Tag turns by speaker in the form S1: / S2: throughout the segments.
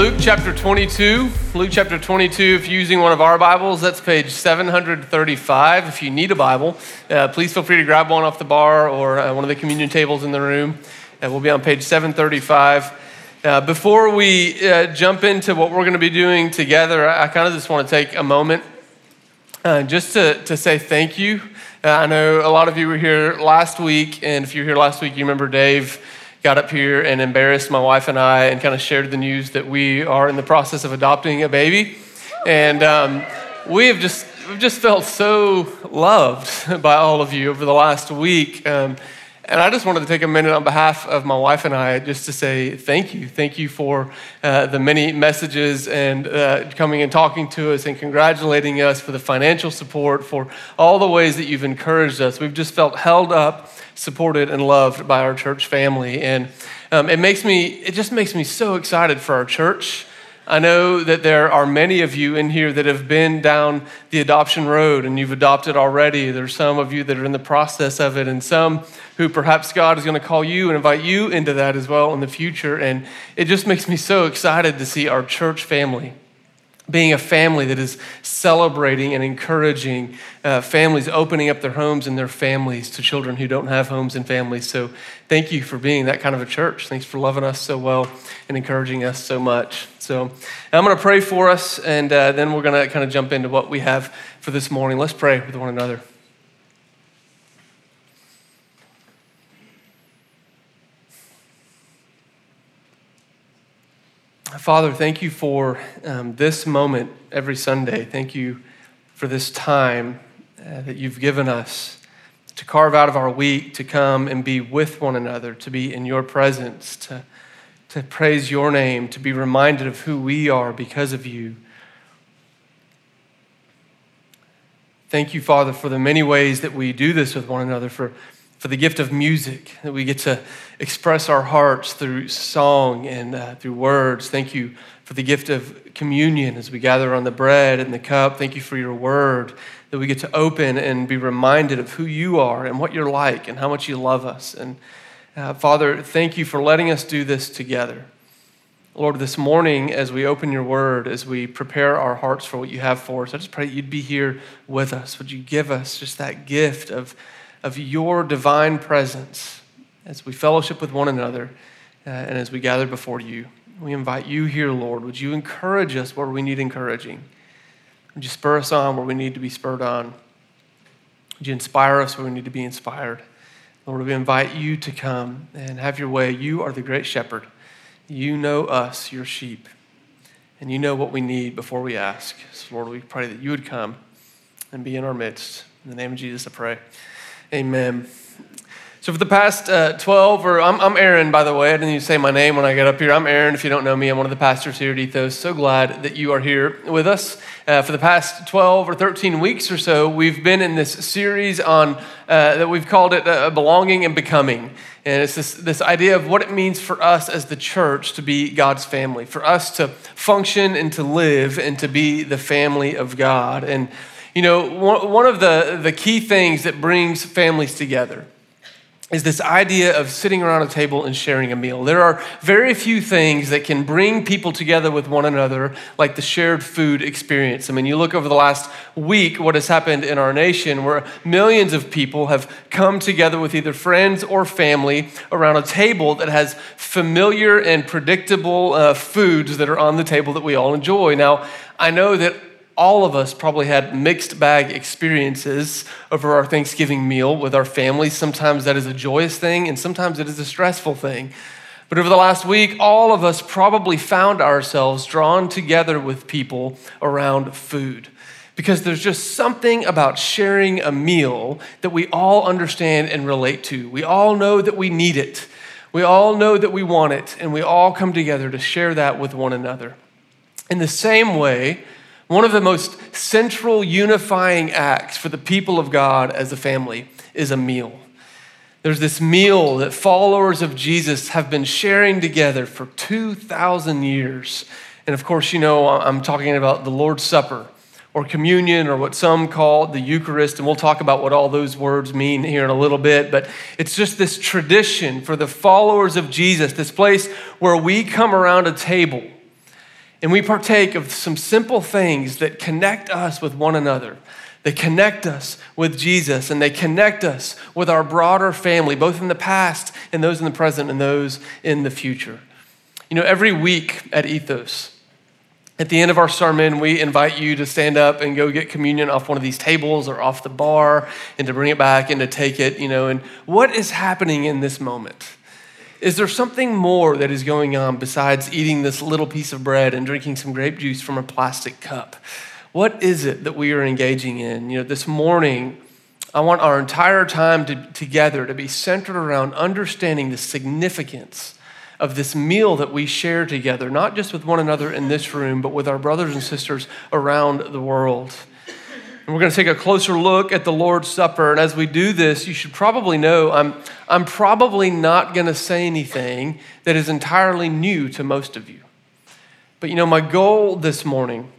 S1: Luke chapter 22. Luke chapter 22, if you're using one of our Bibles, that's page 735. If you need a Bible, uh, please feel free to grab one off the bar or uh, one of the communion tables in the room. Uh, we'll be on page 735. Uh, before we uh, jump into what we're going to be doing together, I, I kind of just want to take a moment uh, just to, to say thank you. I know a lot of you were here last week, and if you were here last week, you remember Dave got up here and embarrassed my wife and I and kind of shared the news that we are in the process of adopting a baby. And um, we have just, we've just felt so loved by all of you over the last week. Um, and I just wanted to take a minute on behalf of my wife and I just to say thank you. Thank you for uh, the many messages and uh, coming and talking to us and congratulating us for the financial support, for all the ways that you've encouraged us. We've just felt held up supported and loved by our church family. And um, it makes me, it just makes me so excited for our church. I know that there are many of you in here that have been down the adoption road and you've adopted already. There's some of you that are in the process of it, and some who perhaps God is going to call you and invite you into that as well in the future. And it just makes me so excited to see our church family being a family that is celebrating and encouraging uh, families opening up their homes and their families to children who don't have homes and families. So, thank you for being that kind of a church. Thanks for loving us so well and encouraging us so much. So, I'm going to pray for us, and uh, then we're going to kind of jump into what we have for this morning. Let's pray with one another. Father, thank you for um, this moment every Sunday. Thank you for this time uh, that you've given us to carve out of our week to come and be with one another, to be in your presence, to, to praise your name, to be reminded of who we are because of you. Thank you, Father, for the many ways that we do this with one another, for for the gift of music, that we get to express our hearts through song and uh, through words. Thank you for the gift of communion as we gather on the bread and the cup. Thank you for your word that we get to open and be reminded of who you are and what you're like and how much you love us. And uh, Father, thank you for letting us do this together. Lord, this morning, as we open your word, as we prepare our hearts for what you have for us, I just pray you'd be here with us. Would you give us just that gift of of your divine presence as we fellowship with one another uh, and as we gather before you. We invite you here, Lord. Would you encourage us where we need encouraging? Would you spur us on where we need to be spurred on? Would you inspire us where we need to be inspired? Lord, we invite you to come and have your way. You are the great shepherd. You know us, your sheep, and you know what we need before we ask. So, Lord, we pray that you would come and be in our midst. In the name of Jesus, I pray. Amen. So, for the past uh, 12, or I'm, I'm Aaron, by the way. I didn't even say my name when I got up here. I'm Aaron. If you don't know me, I'm one of the pastors here at Ethos. So glad that you are here with us. Uh, for the past 12 or 13 weeks or so, we've been in this series on uh, that we've called it uh, Belonging and Becoming. And it's this, this idea of what it means for us as the church to be God's family, for us to function and to live and to be the family of God. And you know, one of the, the key things that brings families together is this idea of sitting around a table and sharing a meal. There are very few things that can bring people together with one another like the shared food experience. I mean, you look over the last week, what has happened in our nation, where millions of people have come together with either friends or family around a table that has familiar and predictable uh, foods that are on the table that we all enjoy. Now, I know that all of us probably had mixed bag experiences over our Thanksgiving meal with our families. Sometimes that is a joyous thing, and sometimes it is a stressful thing. But over the last week, all of us probably found ourselves drawn together with people around food. Because there's just something about sharing a meal that we all understand and relate to. We all know that we need it. We all know that we want it, and we all come together to share that with one another. In the same way, one of the most central unifying acts for the people of God as a family is a meal. There's this meal that followers of Jesus have been sharing together for 2,000 years. And of course, you know, I'm talking about the Lord's Supper or communion or what some call the Eucharist. And we'll talk about what all those words mean here in a little bit. But it's just this tradition for the followers of Jesus, this place where we come around a table and we partake of some simple things that connect us with one another. They connect us with Jesus and they connect us with our broader family, both in the past and those in the present and those in the future. You know, every week at Ethos, at the end of our sermon, we invite you to stand up and go get communion off one of these tables or off the bar and to bring it back and to take it, you know. And what is happening in this moment? Is there something more that is going on besides eating this little piece of bread and drinking some grape juice from a plastic cup? What is it that we are engaging in? You know, this morning, I want our entire time to, together to be centered around understanding the significance of this meal that we share together, not just with one another in this room, but with our brothers and sisters around the world. And we're going to take a closer look at the Lord's Supper. And as we do this, you should probably know I'm, I'm probably not going to say anything that is entirely new to most of you. But you know, my goal this morning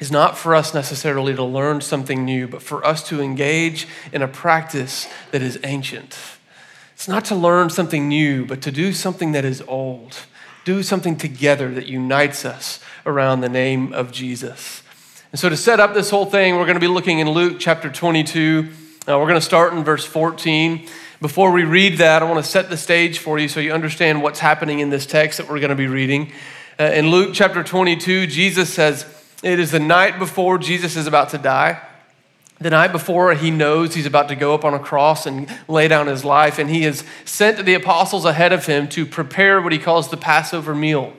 S1: is not for us necessarily to learn something new, but for us to engage in a practice that is ancient. It's not to learn something new, but to do something that is old. Do something together that unites us around the name of Jesus. And so, to set up this whole thing, we're going to be looking in Luke chapter 22. Uh, we're going to start in verse 14. Before we read that, I want to set the stage for you so you understand what's happening in this text that we're going to be reading. Uh, in Luke chapter 22, Jesus says, It is the night before Jesus is about to die. The night before, he knows he's about to go up on a cross and lay down his life, and he has sent the apostles ahead of him to prepare what he calls the Passover meal.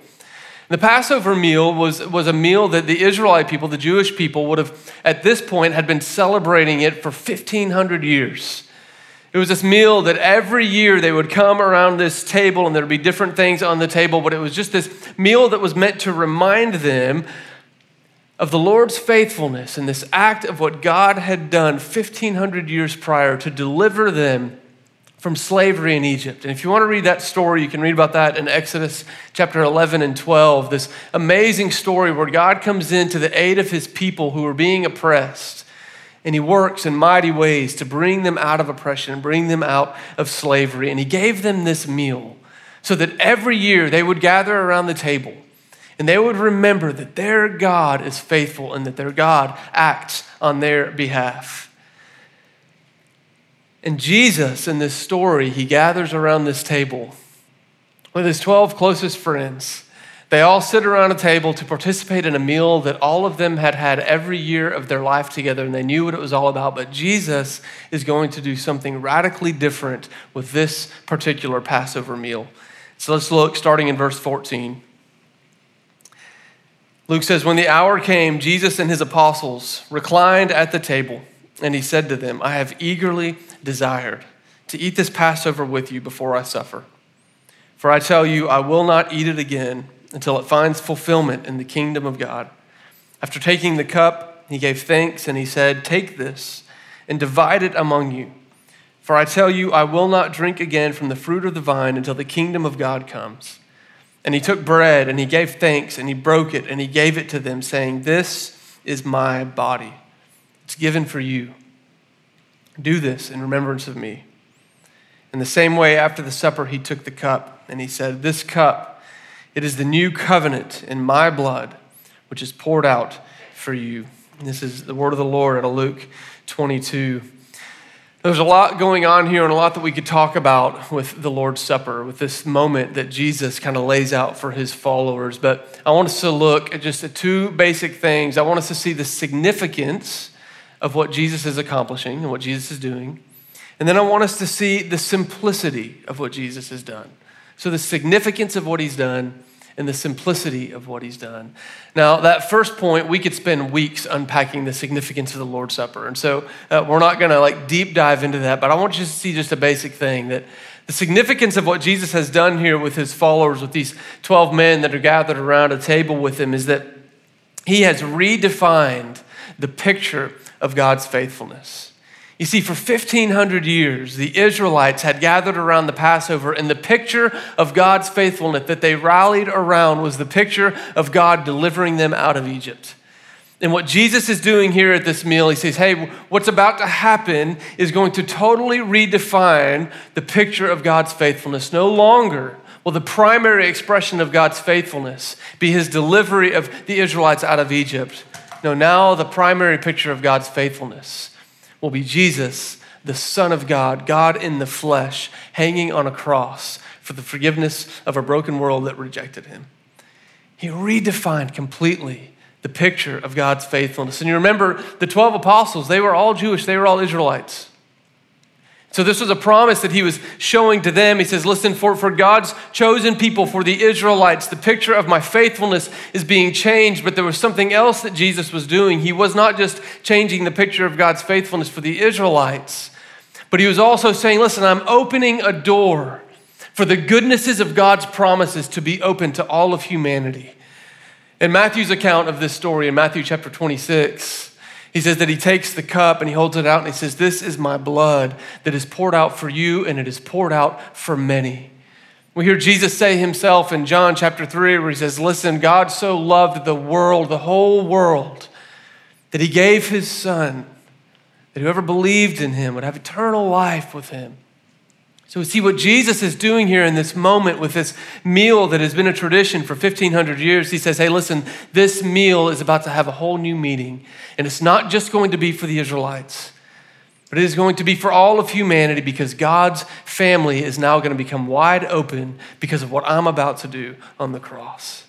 S1: The Passover meal was, was a meal that the Israelite people, the Jewish people, would have, at this point, had been celebrating it for 1,500 years. It was this meal that every year they would come around this table and there'd be different things on the table, but it was just this meal that was meant to remind them of the Lord's faithfulness and this act of what God had done 1,500 years prior to deliver them from slavery in Egypt. And if you want to read that story, you can read about that in Exodus chapter 11 and 12. This amazing story where God comes in to the aid of his people who are being oppressed. And he works in mighty ways to bring them out of oppression and bring them out of slavery. And he gave them this meal so that every year they would gather around the table and they would remember that their God is faithful and that their God acts on their behalf. And Jesus, in this story, he gathers around this table with his 12 closest friends. They all sit around a table to participate in a meal that all of them had had every year of their life together, and they knew what it was all about. But Jesus is going to do something radically different with this particular Passover meal. So let's look starting in verse 14. Luke says, When the hour came, Jesus and his apostles reclined at the table, and he said to them, I have eagerly desired to eat this Passover with you before I suffer. For I tell you, I will not eat it again until it finds fulfillment in the kingdom of God. After taking the cup, he gave thanks and he said, Take this and divide it among you. For I tell you, I will not drink again from the fruit of the vine until the kingdom of God comes. And he took bread and he gave thanks and he broke it and he gave it to them, saying, This is my body. It's given for you. Do this in remembrance of me. In the same way, after the supper, he took the cup and he said, This cup, it is the new covenant in my blood, which is poured out for you. And this is the word of the Lord out of Luke 22. There's a lot going on here and a lot that we could talk about with the Lord's Supper, with this moment that Jesus kind of lays out for his followers. But I want us to look at just the two basic things. I want us to see the significance of what Jesus is accomplishing and what Jesus is doing. And then I want us to see the simplicity of what Jesus has done. So, the significance of what he's done and the simplicity of what he's done. Now, that first point, we could spend weeks unpacking the significance of the Lord's Supper. And so uh, we're not going to like deep dive into that, but I want you to see just a basic thing that the significance of what Jesus has done here with his followers, with these 12 men that are gathered around a table with him, is that he has redefined the picture of God's faithfulness. You see, for 1,500 years, the Israelites had gathered around the Passover, and the picture of God's faithfulness that they rallied around was the picture of God delivering them out of Egypt. And what Jesus is doing here at this meal, he says, hey, what's about to happen is going to totally redefine the picture of God's faithfulness. No longer Will the primary expression of God's faithfulness be his delivery of the Israelites out of Egypt? No, now the primary picture of God's faithfulness will be Jesus, the Son of God, God in the flesh, hanging on a cross for the forgiveness of a broken world that rejected him. He redefined completely the picture of God's faithfulness. And you remember the 12 apostles, they were all Jewish, they were all Israelites. So, this was a promise that he was showing to them. He says, Listen, for, for God's chosen people, for the Israelites, the picture of my faithfulness is being changed. But there was something else that Jesus was doing. He was not just changing the picture of God's faithfulness for the Israelites, but he was also saying, Listen, I'm opening a door for the goodnesses of God's promises to be open to all of humanity. In Matthew's account of this story, in Matthew chapter 26, he says that he takes the cup and he holds it out and he says, This is my blood that is poured out for you and it is poured out for many. We hear Jesus say himself in John chapter 3, where he says, Listen, God so loved the world, the whole world, that he gave his son, that whoever believed in him would have eternal life with him. So we see what Jesus is doing here in this moment with this meal that has been a tradition for 1500 years. He says, Hey, listen, this meal is about to have a whole new meaning. And it's not just going to be for the Israelites, but it is going to be for all of humanity because God's family is now going to become wide open because of what I'm about to do on the cross.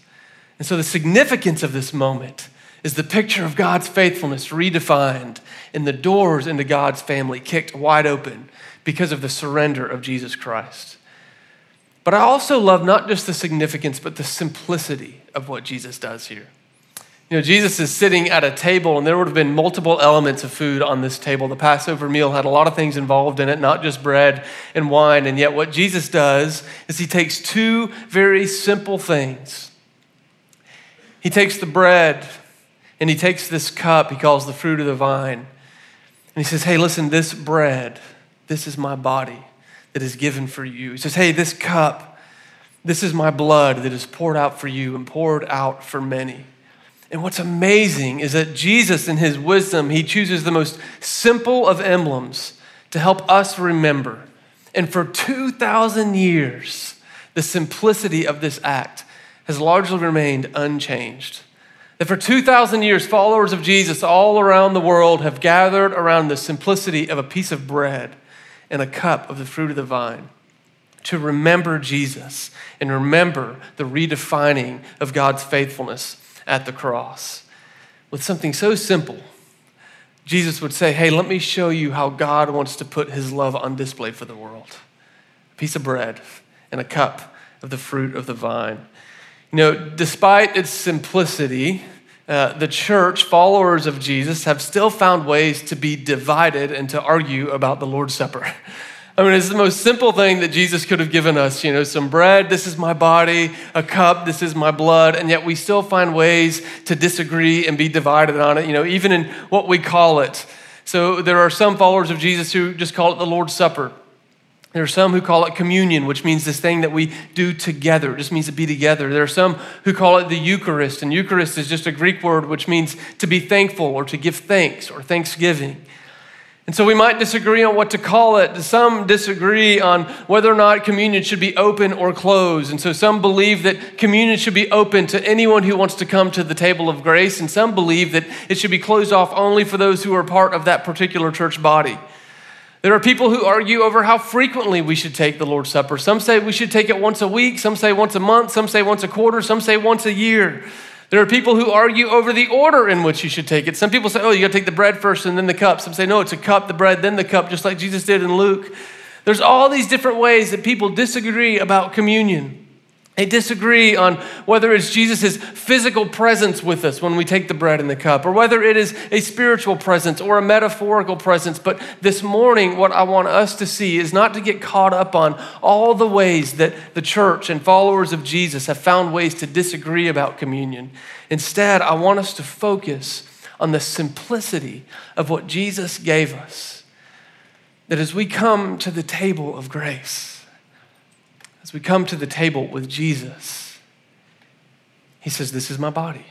S1: And so the significance of this moment is the picture of God's faithfulness redefined and the doors into God's family kicked wide open because of the surrender of Jesus Christ. But I also love not just the significance, but the simplicity of what Jesus does here. You know, Jesus is sitting at a table, and there would have been multiple elements of food on this table. The Passover meal had a lot of things involved in it, not just bread and wine. And yet, what Jesus does is he takes two very simple things. He takes the bread and he takes this cup, he calls the fruit of the vine, and he says, Hey, listen, this bread, this is my body that is given for you. He says, Hey, this cup, this is my blood that is poured out for you and poured out for many. And what's amazing is that Jesus, in his wisdom, he chooses the most simple of emblems to help us remember. And for 2,000 years, the simplicity of this act has largely remained unchanged. That for 2,000 years, followers of Jesus all around the world have gathered around the simplicity of a piece of bread and a cup of the fruit of the vine to remember Jesus and remember the redefining of God's faithfulness at the cross. With something so simple, Jesus would say, Hey, let me show you how God wants to put his love on display for the world. A piece of bread and a cup of the fruit of the vine. You know, despite its simplicity, uh, the church, followers of Jesus, have still found ways to be divided and to argue about the Lord's Supper. I mean, it's the most simple thing that Jesus could have given us. You know, some bread, this is my body, a cup, this is my blood, and yet we still find ways to disagree and be divided on it, you know, even in what we call it. So there are some followers of Jesus who just call it the Lord's Supper. There are some who call it communion, which means this thing that we do together. It just means to be together. There are some who call it the Eucharist, and Eucharist is just a Greek word which means to be thankful or to give thanks or thanksgiving. And so we might disagree on what to call it. Some disagree on whether or not communion should be open or closed. And so some believe that communion should be open to anyone who wants to come to the table of grace, and some believe that it should be closed off only for those who are part of that particular church body. There are people who argue over how frequently we should take the Lord's Supper. Some say we should take it once a week, some say once a month, some say once a quarter, some say once a year. There are people who argue over the order in which you should take it. Some people say, oh, you got to take the bread first and then the cup. Some say, no, it's a cup, the bread, then the cup, just like Jesus did in Luke. There's all these different ways that people disagree about communion. They disagree on whether it's Jesus' physical presence with us when we take the bread and the cup, or whether it is a spiritual presence or a metaphorical presence. But this morning, what I want us to see is not to get caught up on all the ways that the church and followers of Jesus have found ways to disagree about communion. Instead, I want us to focus on the simplicity of what Jesus gave us. That as we come to the table of grace, as we come to the table with Jesus, he says, This is my body.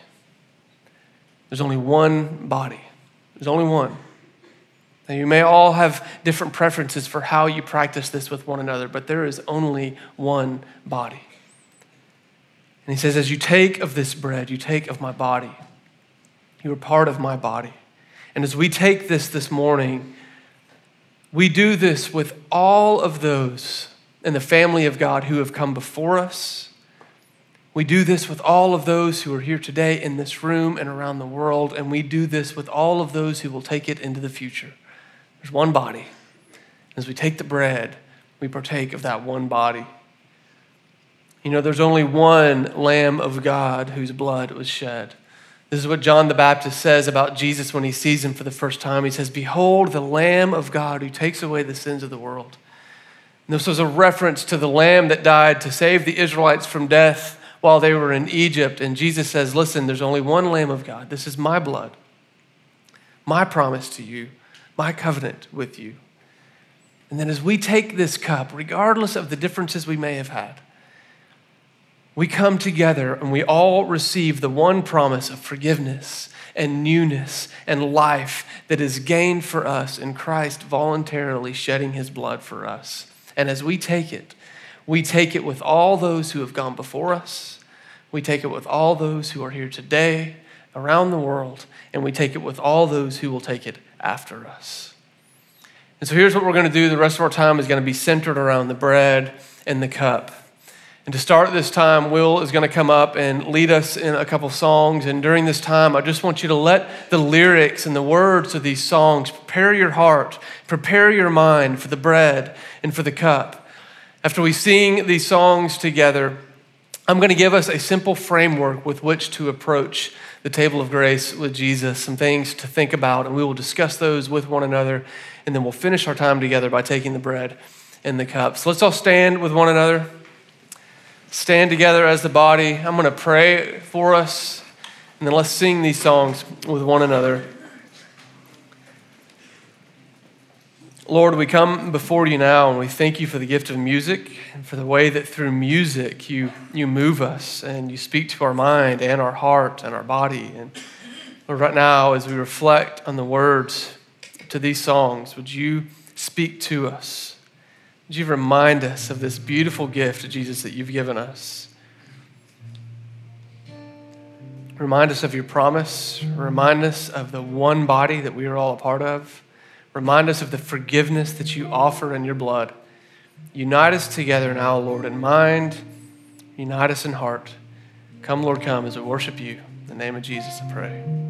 S1: There's only one body, there's only one. Now, you may all have different preferences for how you practice this with one another, but there is only one body. And he says, As you take of this bread, you take of my body. You are part of my body. And as we take this this morning, we do this with all of those in the family of God who have come before us. We do this with all of those who are here today in this room and around the world, and we do this with all of those who will take it into the future. There's one body. As we take the bread, we partake of that one body. You know, there's only one Lamb of God whose blood was shed. This is what John the Baptist says about Jesus when he sees him for the first time. He says, Behold, the Lamb of God who takes away the sins of the world. And this was a reference to the Lamb that died to save the Israelites from death while they were in Egypt. And Jesus says, Listen, there's only one Lamb of God. This is my blood, my promise to you, my covenant with you. And then as we take this cup, regardless of the differences we may have had, we come together and we all receive the one promise of forgiveness and newness and life that is gained for us in Christ voluntarily shedding his blood for us. And as we take it, we take it with all those who have gone before us. We take it with all those who are here today, around the world, and we take it with all those who will take it after us. And so here's what we're going to do. The rest of our time is going to be centered around the bread and the cup. And to start this time, Will is going to come up and lead us in a couple songs. And during this time, I just want you to let the lyrics and the words of these songs prepare your heart, prepare your mind for the bread and for the cup. After we sing these songs together, I'm going to give us a simple framework with which to approach the table of grace with Jesus, some things to think about, and we will discuss those with one another. And then we'll finish our time together by taking the bread and the cup. So let's all stand with one another stand together as the body. I'm going to pray for us, and then let's sing these songs with one another. Lord, we come before you now and we thank you for the gift of music and for the way that through music you, you move us and you speak to our mind and our heart and our body. And Lord, right now, as we reflect on the words to these songs, would you speak to us? Would you remind us of this beautiful gift, Jesus, that you've given us? Remind us of your promise. Remind us of the one body that we are all a part of. Remind us of the forgiveness that you offer in your blood. Unite us together now, Lord, in mind. Unite us in heart. Come, Lord, come as we worship you. In the name of Jesus, I pray.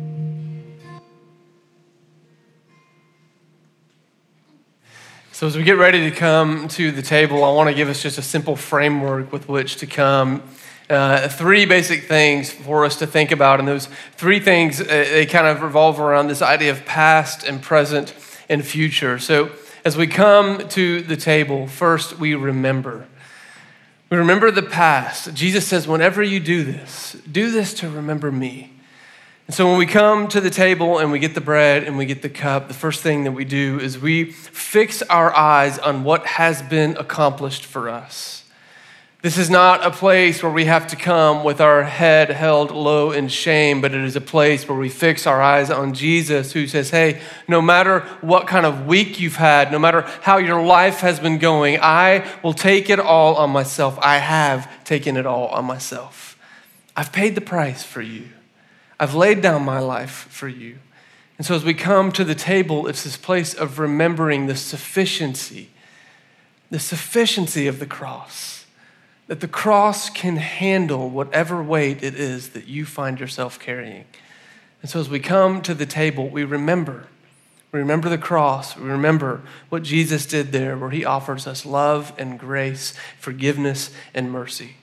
S1: So, as we get ready to come to the table, I want to give us just a simple framework with which to come. Uh, three basic things for us to think about. And those three things, uh, they kind of revolve around this idea of past and present and future. So, as we come to the table, first we remember. We remember the past. Jesus says, whenever you do this, do this to remember me. And so when we come to the table and we get the bread and we get the cup, the first thing that we do is we fix our eyes on what has been accomplished for us. This is not a place where we have to come with our head held low in shame, but it is a place where we fix our eyes on Jesus, who says, Hey, no matter what kind of week you've had, no matter how your life has been going, I will take it all on myself. I have taken it all on myself. I've paid the price for you. I've laid down my life for you. And so as we come to the table, it's this place of remembering the sufficiency, the sufficiency of the cross. That the cross can handle whatever weight it is that you find yourself carrying. And so as we come to the table, we remember. We remember the cross. We remember what Jesus did there, where he offers us love and grace, forgiveness and mercy.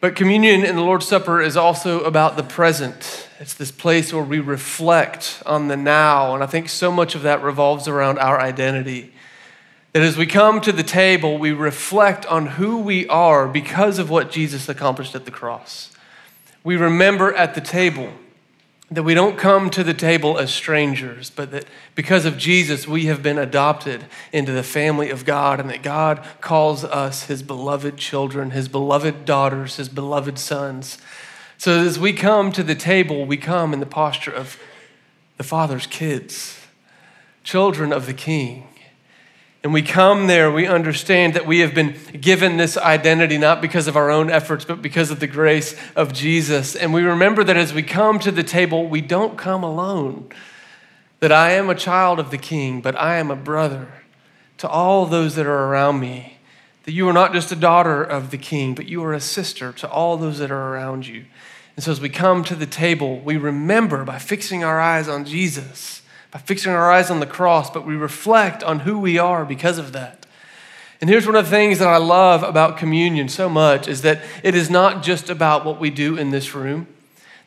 S1: But communion in the Lord's Supper is also about the present. It's this place where we reflect on the now. And I think so much of that revolves around our identity. That as we come to the table, we reflect on who we are because of what Jesus accomplished at the cross. We remember at the table that we don't come to the table as strangers, but that because of Jesus, we have been adopted into the family of God, and that God calls us his beloved children, his beloved daughters, his beloved sons. So as we come to the table, we come in the posture of the Father's kids, children of the King. And we come there, we understand that we have been given this identity not because of our own efforts, but because of the grace of Jesus. And we remember that as we come to the table, we don't come alone. That I am a child of the King, but I am a brother to all those that are around me. That you are not just a daughter of the King, but you are a sister to all those that are around you. And so as we come to the table, we remember by fixing our eyes on Jesus by fixing our eyes on the cross, but we reflect on who we are because of that. And here's one of the things that I love about communion so much is that it is not just about what we do in this room.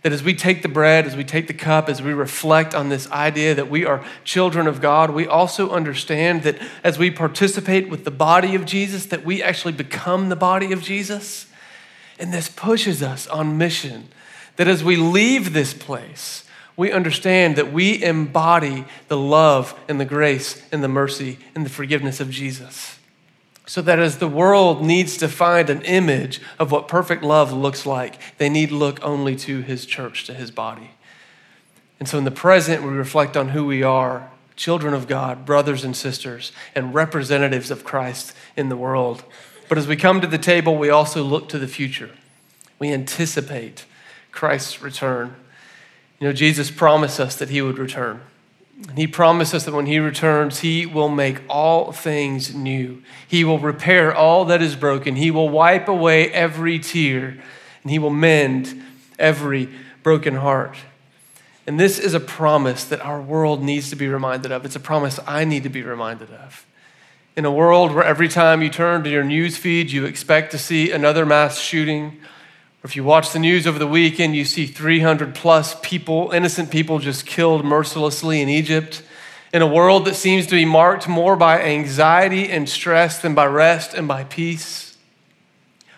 S1: That as we take the bread, as we take the cup, as we reflect on this idea that we are children of God, we also understand that as we participate with the body of Jesus, that we actually become the body of Jesus. And this pushes us on mission. That as we leave this place, we understand that we embody the love and the grace and the mercy and the forgiveness of Jesus. So that as the world needs to find an image of what perfect love looks like, they need look only to his church, to his body. And so in the present, we reflect on who we are children of God, brothers and sisters, and representatives of Christ in the world. But as we come to the table, we also look to the future. We anticipate Christ's return. You know, Jesus promised us that he would return. And he promised us that when he returns, he will make all things new. He will repair all that is broken. He will wipe away every tear, and he will mend every broken heart. And this is a promise that our world needs to be reminded of. It's a promise I need to be reminded of. In a world where every time you turn to your news feed, you expect to see another mass shooting, if you watch the news over the weekend, you see 300 plus people, innocent people, just killed mercilessly in Egypt. In a world that seems to be marked more by anxiety and stress than by rest and by peace,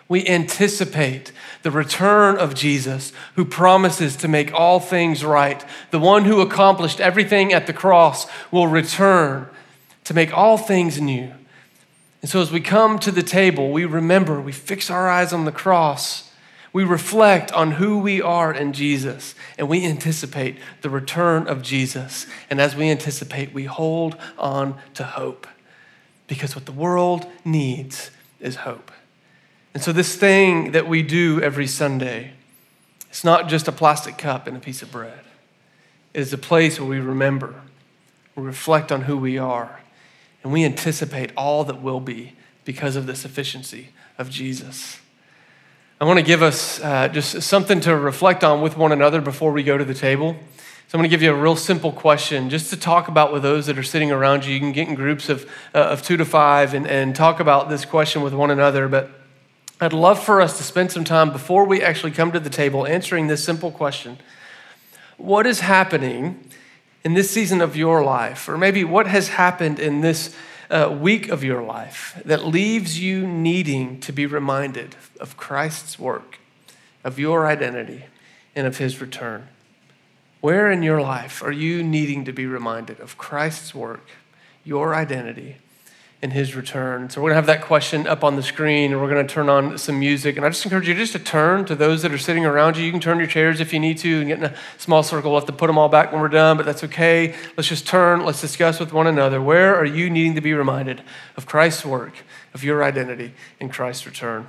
S1: we anticipate the return of Jesus, who promises to make all things right. The one who accomplished everything at the cross will return to make all things new. And so, as we come to the table, we remember, we fix our eyes on the cross we reflect on who we are in Jesus and we anticipate the return of Jesus. And as we anticipate, we hold on to hope because what the world needs is hope. And so, this thing that we do every Sunday, it's not just a plastic cup and a piece of bread. It is a place where we remember, we reflect on who we are, and we anticipate all that will be because of the sufficiency of Jesus. I want to give us uh, just something to reflect on with one another before we go to the table. So I'm going to give you a real simple question just to talk about with those that are sitting around you. You can get in groups of, uh, of two to five and, and talk about this question with one another. But I'd love for us to spend some time before we actually come to the table answering this simple question What is happening in this season of your life? Or maybe what has happened in this uh, week of your life that leaves you needing to be reminded of Christ's work, of your identity, and of his return? Where in your life are you needing to be reminded of Christ's work, your identity, in his return. So we're going to have that question up on the screen and we're going to turn on some music. And I just encourage you just to turn to those that are sitting around you. You can turn your chairs if you need to and get in a small circle. We'll have to put them all back when we're done, but that's okay. Let's just turn. Let's discuss with one another. Where are you needing to be reminded of Christ's work, of your identity in Christ's return?